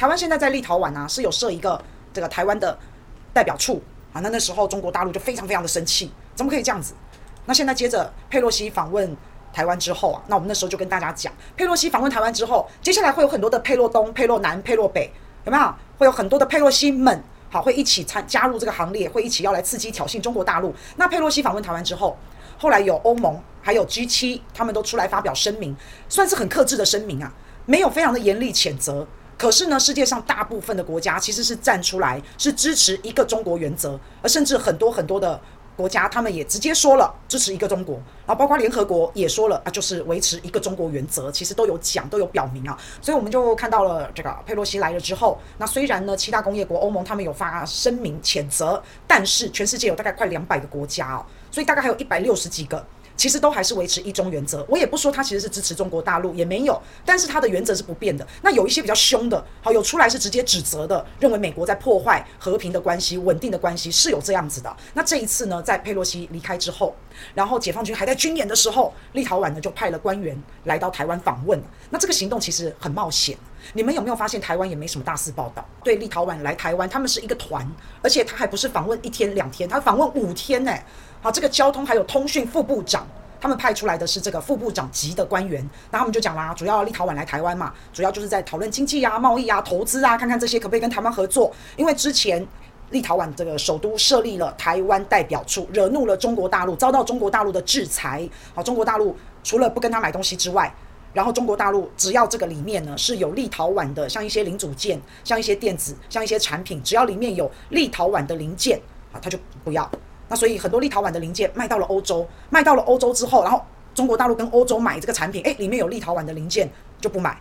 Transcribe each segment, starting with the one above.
台湾现在在立陶宛啊是有设一个这个台湾的代表处啊，那那时候中国大陆就非常非常的生气，怎么可以这样子？那现在接着佩洛西访问台湾之后啊，那我们那时候就跟大家讲，佩洛西访问台湾之后，接下来会有很多的佩洛东、佩洛南、佩洛北，有没有？会有很多的佩洛西们，好，会一起参加入这个行列，会一起要来刺激挑衅中国大陆。那佩洛西访问台湾之后，后来有欧盟还有 G7，他们都出来发表声明，算是很克制的声明啊，没有非常的严厉谴责。可是呢，世界上大部分的国家其实是站出来，是支持一个中国原则，而甚至很多很多的。国家他们也直接说了支持一个中国，然后包括联合国也说了啊，就是维持一个中国原则，其实都有讲，都有表明啊。所以我们就看到了这个佩洛西来了之后，那虽然呢七大工业国欧盟他们有发声明谴责，但是全世界有大概快两百个国家哦，所以大概还有一百六十几个。其实都还是维持一中原则，我也不说他其实是支持中国大陆，也没有，但是他的原则是不变的。那有一些比较凶的，好，有出来是直接指责的，认为美国在破坏和平的关系、稳定的关系，是有这样子的。那这一次呢，在佩洛西离开之后，然后解放军还在军演的时候，立陶宛呢就派了官员来到台湾访问。那这个行动其实很冒险。你们有没有发现台湾也没什么大肆报道？对，立陶宛来台湾，他们是一个团，而且他还不是访问一天两天，他访问五天呢。好，这个交通还有通讯副部长，他们派出来的是这个副部长级的官员，那他们就讲啦，主要立陶宛来台湾嘛，主要就是在讨论经济啊、贸易啊、投资啊，看看这些可不可以跟台湾合作。因为之前立陶宛这个首都设立了台湾代表处，惹怒了中国大陆，遭到中国大陆的制裁。好，中国大陆除了不跟他买东西之外，然后中国大陆只要这个里面呢是有立陶宛的，像一些零组件、像一些电子、像一些产品，只要里面有立陶宛的零件啊，他就不要。那所以很多立陶宛的零件卖到了欧洲，卖到了欧洲之后，然后中国大陆跟欧洲买这个产品，诶，里面有立陶宛的零件就不买。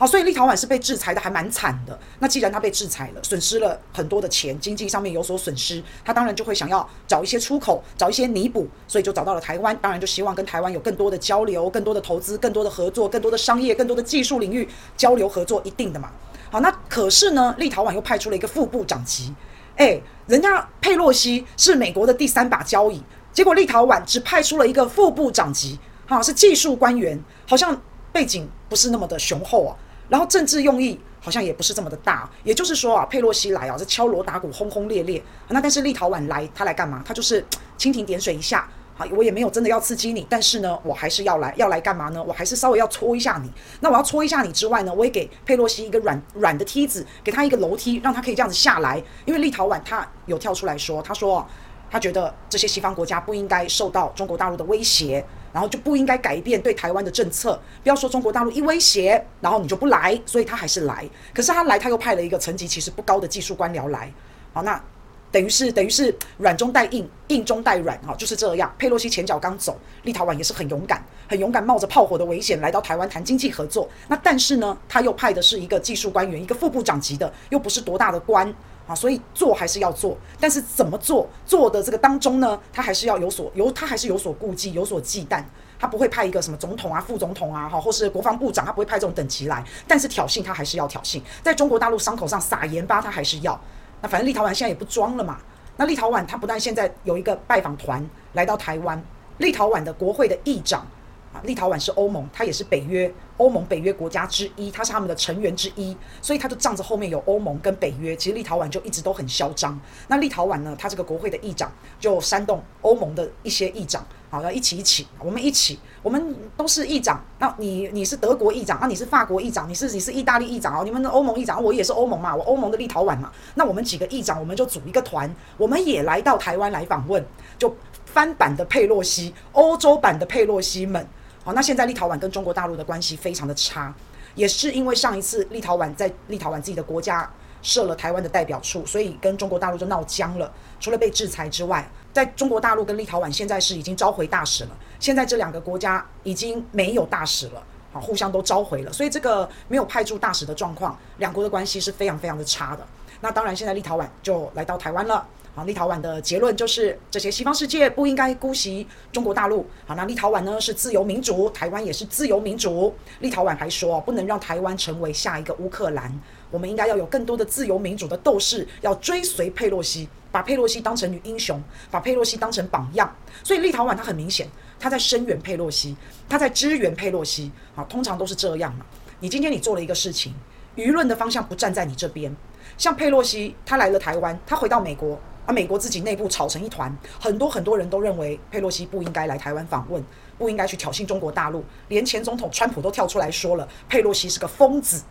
好，所以立陶宛是被制裁的还蛮惨的。那既然他被制裁了，损失了很多的钱，经济上面有所损失，他当然就会想要找一些出口，找一些弥补，所以就找到了台湾。当然就希望跟台湾有更多的交流、更多的投资、更多的合作、更多的商业、更多的技术领域交流合作，一定的嘛。好，那可是呢，立陶宛又派出了一个副部长级。哎，人家佩洛西是美国的第三把交椅，结果立陶宛只派出了一个副部长级，哈，是技术官员，好像背景不是那么的雄厚啊，然后政治用意好像也不是这么的大。也就是说啊，佩洛西来啊，这敲锣打鼓，轰轰烈烈，那但是立陶宛来，他来干嘛？他就是蜻蜓点水一下。好我也没有真的要刺激你，但是呢，我还是要来，要来干嘛呢？我还是稍微要戳一下你。那我要戳一下你之外呢，我也给佩洛西一个软软的梯子，给他一个楼梯，让他可以这样子下来。因为立陶宛他有跳出来说，他说他觉得这些西方国家不应该受到中国大陆的威胁，然后就不应该改变对台湾的政策。不要说中国大陆一威胁，然后你就不来，所以他还是来。可是他来，他又派了一个层级其实不高的技术官僚来。好，那。等于是等于是软中带硬，硬中带软，哈，就是这样。佩洛西前脚刚走，立陶宛也是很勇敢，很勇敢，冒着炮火的危险来到台湾谈经济合作。那但是呢，他又派的是一个技术官员，一个副部长级的，又不是多大的官啊，所以做还是要做。但是怎么做，做的这个当中呢，他还是要有所有，他还是有所顾忌，有所忌惮。他不会派一个什么总统啊、副总统啊，哈，或是国防部长，他不会派这种等级来。但是挑衅他还是要挑衅，在中国大陆伤口上撒盐巴，他还是要。那反正立陶宛现在也不装了嘛。那立陶宛他不但现在有一个拜访团来到台湾，立陶宛的国会的议长啊，立陶宛是欧盟，他也是北约欧盟北约国家之一，他是他们的成员之一，所以他就仗着后面有欧盟跟北约，其实立陶宛就一直都很嚣张。那立陶宛呢，他这个国会的议长就煽动欧盟的一些议长。好，要一起一起，我们一起，我们都是议长。那你你是德国议长，那你是法国议长，你是你是意大利议长哦。你们的欧盟议长，我也是欧盟嘛，我欧盟的立陶宛嘛。那我们几个议长，我们就组一个团，我们也来到台湾来访问，就翻版的佩洛西，欧洲版的佩洛西们。好，那现在立陶宛跟中国大陆的关系非常的差，也是因为上一次立陶宛在立陶宛自己的国家设了台湾的代表处，所以跟中国大陆就闹僵了。除了被制裁之外，在中国大陆跟立陶宛现在是已经召回大使了。现在这两个国家已经没有大使了，好，互相都召回了。所以这个没有派驻大使的状况，两国的关系是非常非常的差的。那当然，现在立陶宛就来到台湾了。好，立陶宛的结论就是这些西方世界不应该姑息中国大陆。好，那立陶宛呢是自由民主，台湾也是自由民主。立陶宛还说不能让台湾成为下一个乌克兰，我们应该要有更多的自由民主的斗士，要追随佩洛西，把佩洛西当成女英雄，把佩洛西当成榜样。所以立陶宛它很明显，他在声援佩洛西，他在支援佩洛西。好，通常都是这样嘛。你今天你做了一个事情。舆论的方向不站在你这边。像佩洛西，他来了台湾，他回到美国，啊，美国自己内部吵成一团，很多很多人都认为佩洛西不应该来台湾访问，不应该去挑衅中国大陆，连前总统川普都跳出来说了，佩洛西是个疯子，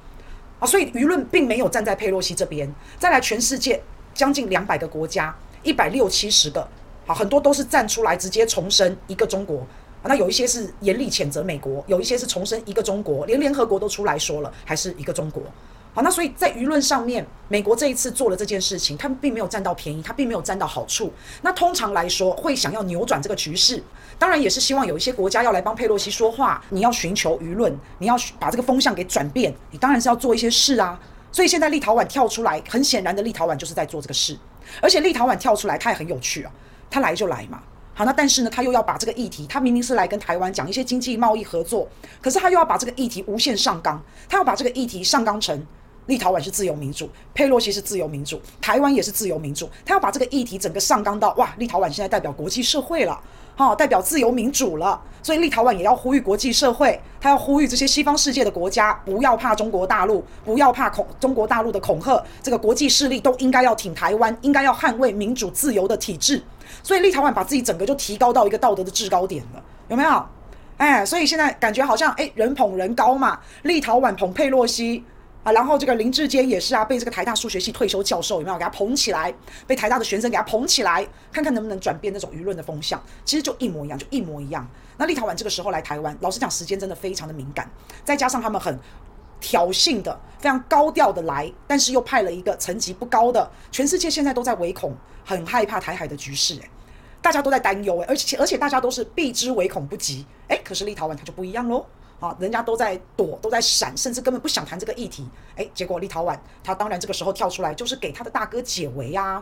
啊，所以舆论并没有站在佩洛西这边。再来，全世界将近两百个国家，一百六七十个，好，很多都是站出来直接重申一个中国。那有一些是严厉谴责美国，有一些是重申一个中国，连联合国都出来说了，还是一个中国。那所以在舆论上面，美国这一次做了这件事情，他们并没有占到便宜，他并没有占到好处。那通常来说，会想要扭转这个局势，当然也是希望有一些国家要来帮佩洛西说话。你要寻求舆论，你要把这个风向给转变，你当然是要做一些事啊。所以现在立陶宛跳出来，很显然的，立陶宛就是在做这个事。而且立陶宛跳出来，他也很有趣啊，他来就来嘛。好，那但是呢，他又要把这个议题，他明明是来跟台湾讲一些经济贸易合作，可是他又要把这个议题无限上纲，他要把这个议题上纲成立陶宛是自由民主，佩洛西是自由民主，台湾也是自由民主，他要把这个议题整个上纲到哇，立陶宛现在代表国际社会了，哈，代表自由民主了，所以立陶宛也要呼吁国际社会，他要呼吁这些西方世界的国家不要怕中国大陆，不要怕恐中国大陆的恐吓，这个国际势力都应该要挺台湾，应该要捍卫民主自由的体制。所以立陶宛把自己整个就提高到一个道德的制高点了，有没有？哎，所以现在感觉好像哎，人捧人高嘛。立陶宛捧佩洛西啊，然后这个林志坚也是啊，被这个台大数学系退休教授有没有给他捧起来？被台大的学生给他捧起来，看看能不能转变那种舆论的风向。其实就一模一样，就一模一样。那立陶宛这个时候来台湾，老实讲，时间真的非常的敏感，再加上他们很挑衅的、非常高调的来，但是又派了一个层级不高的，全世界现在都在唯恐。很害怕台海的局势，诶，大家都在担忧，诶，而且而且大家都是避之唯恐不及，诶，可是立陶宛它就不一样喽，啊，人家都在躲，都在闪，甚至根本不想谈这个议题，诶，结果立陶宛他当然这个时候跳出来，就是给他的大哥解围啊，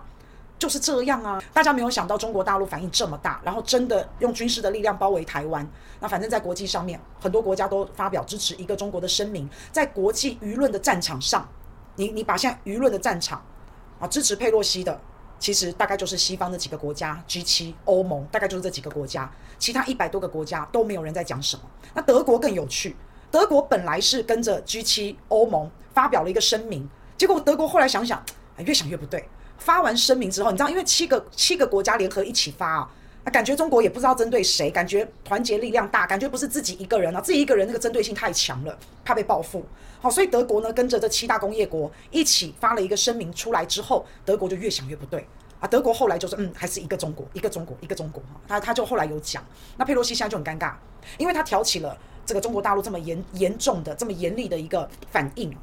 就是这样啊，大家没有想到中国大陆反应这么大，然后真的用军事的力量包围台湾，那反正在国际上面，很多国家都发表支持一个中国的声明，在国际舆论的战场上，你你把现在舆论的战场啊，支持佩洛西的。其实大概就是西方的几个国家，G7、欧盟，大概就是这几个国家，其他一百多个国家都没有人在讲什么。那德国更有趣，德国本来是跟着 G7、欧盟发表了一个声明，结果德国后来想想，越想越不对。发完声明之后，你知道，因为七个七个国家联合一起发啊，感觉中国也不知道针对谁，感觉团结力量大，感觉不是自己一个人啊，自己一个人那个针对性太强了，怕被报复。好，所以德国呢跟着这七大工业国一起发了一个声明出来之后，德国就越想越不对啊。德国后来就说，嗯，还是一个中国，一个中国，一个中国。哈，他他就后来有讲，那佩洛西现在就很尴尬，因为他挑起了这个中国大陆这么严严重的、这么严厉的一个反应，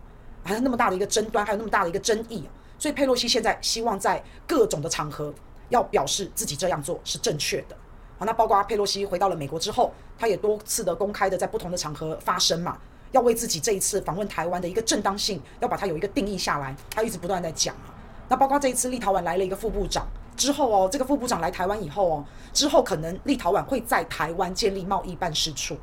还有那么大的一个争端，还有那么大的一个争议，所以佩洛西现在希望在各种的场合要表示自己这样做是正确的。好，那包括佩洛西回到了美国之后，他也多次的公开的在不同的场合发声嘛。要为自己这一次访问台湾的一个正当性，要把它有一个定义下来。他一直不断在讲啊。那包括这一次立陶宛来了一个副部长之后哦，这个副部长来台湾以后哦，之后可能立陶宛会在台湾建立贸易办事处。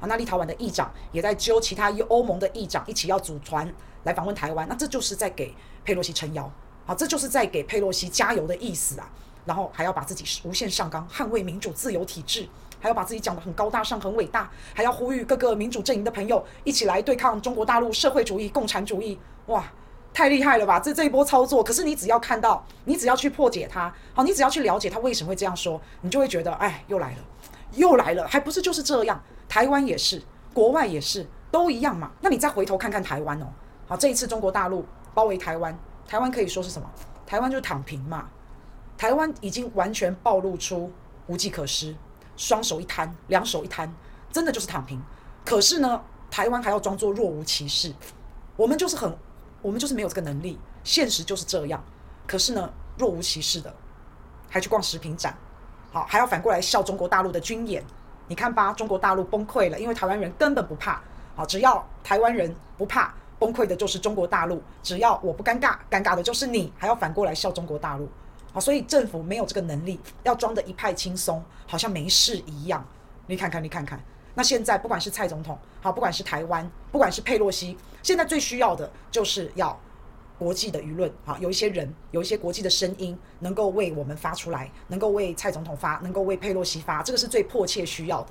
啊，那立陶宛的议长也在揪其他欧盟的议长一起要组团来访问台湾。那这就是在给佩洛西撑腰，好，这就是在给佩洛西加油的意思啊。然后还要把自己无限上纲，捍卫民主自由体制。还要把自己讲得很高大上、很伟大，还要呼吁各个民主阵营的朋友一起来对抗中国大陆社会主义、共产主义。哇，太厉害了吧！这这一波操作，可是你只要看到，你只要去破解它，好，你只要去了解他为什么会这样说，你就会觉得，哎，又来了，又来了，还不是就是这样？台湾也是，国外也是，都一样嘛。那你再回头看看台湾哦，好，这一次中国大陆包围台湾，台湾可以说是什么？台湾就是躺平嘛。台湾已经完全暴露出无计可施。双手一摊，两手一摊，真的就是躺平。可是呢，台湾还要装作若无其事。我们就是很，我们就是没有这个能力。现实就是这样。可是呢，若无其事的，还去逛食品展，好，还要反过来笑中国大陆的军演。你看吧，中国大陆崩溃了，因为台湾人根本不怕。好，只要台湾人不怕，崩溃的就是中国大陆。只要我不尴尬，尴尬的就是你，还要反过来笑中国大陆。好，所以政府没有这个能力，要装得一派轻松，好像没事一样。你看看，你看看，那现在不管是蔡总统，好，不管是台湾，不管是佩洛西，现在最需要的就是要国际的舆论，好，有一些人，有一些国际的声音，能够为我们发出来，能够为蔡总统发，能够为佩洛西发，这个是最迫切需要的。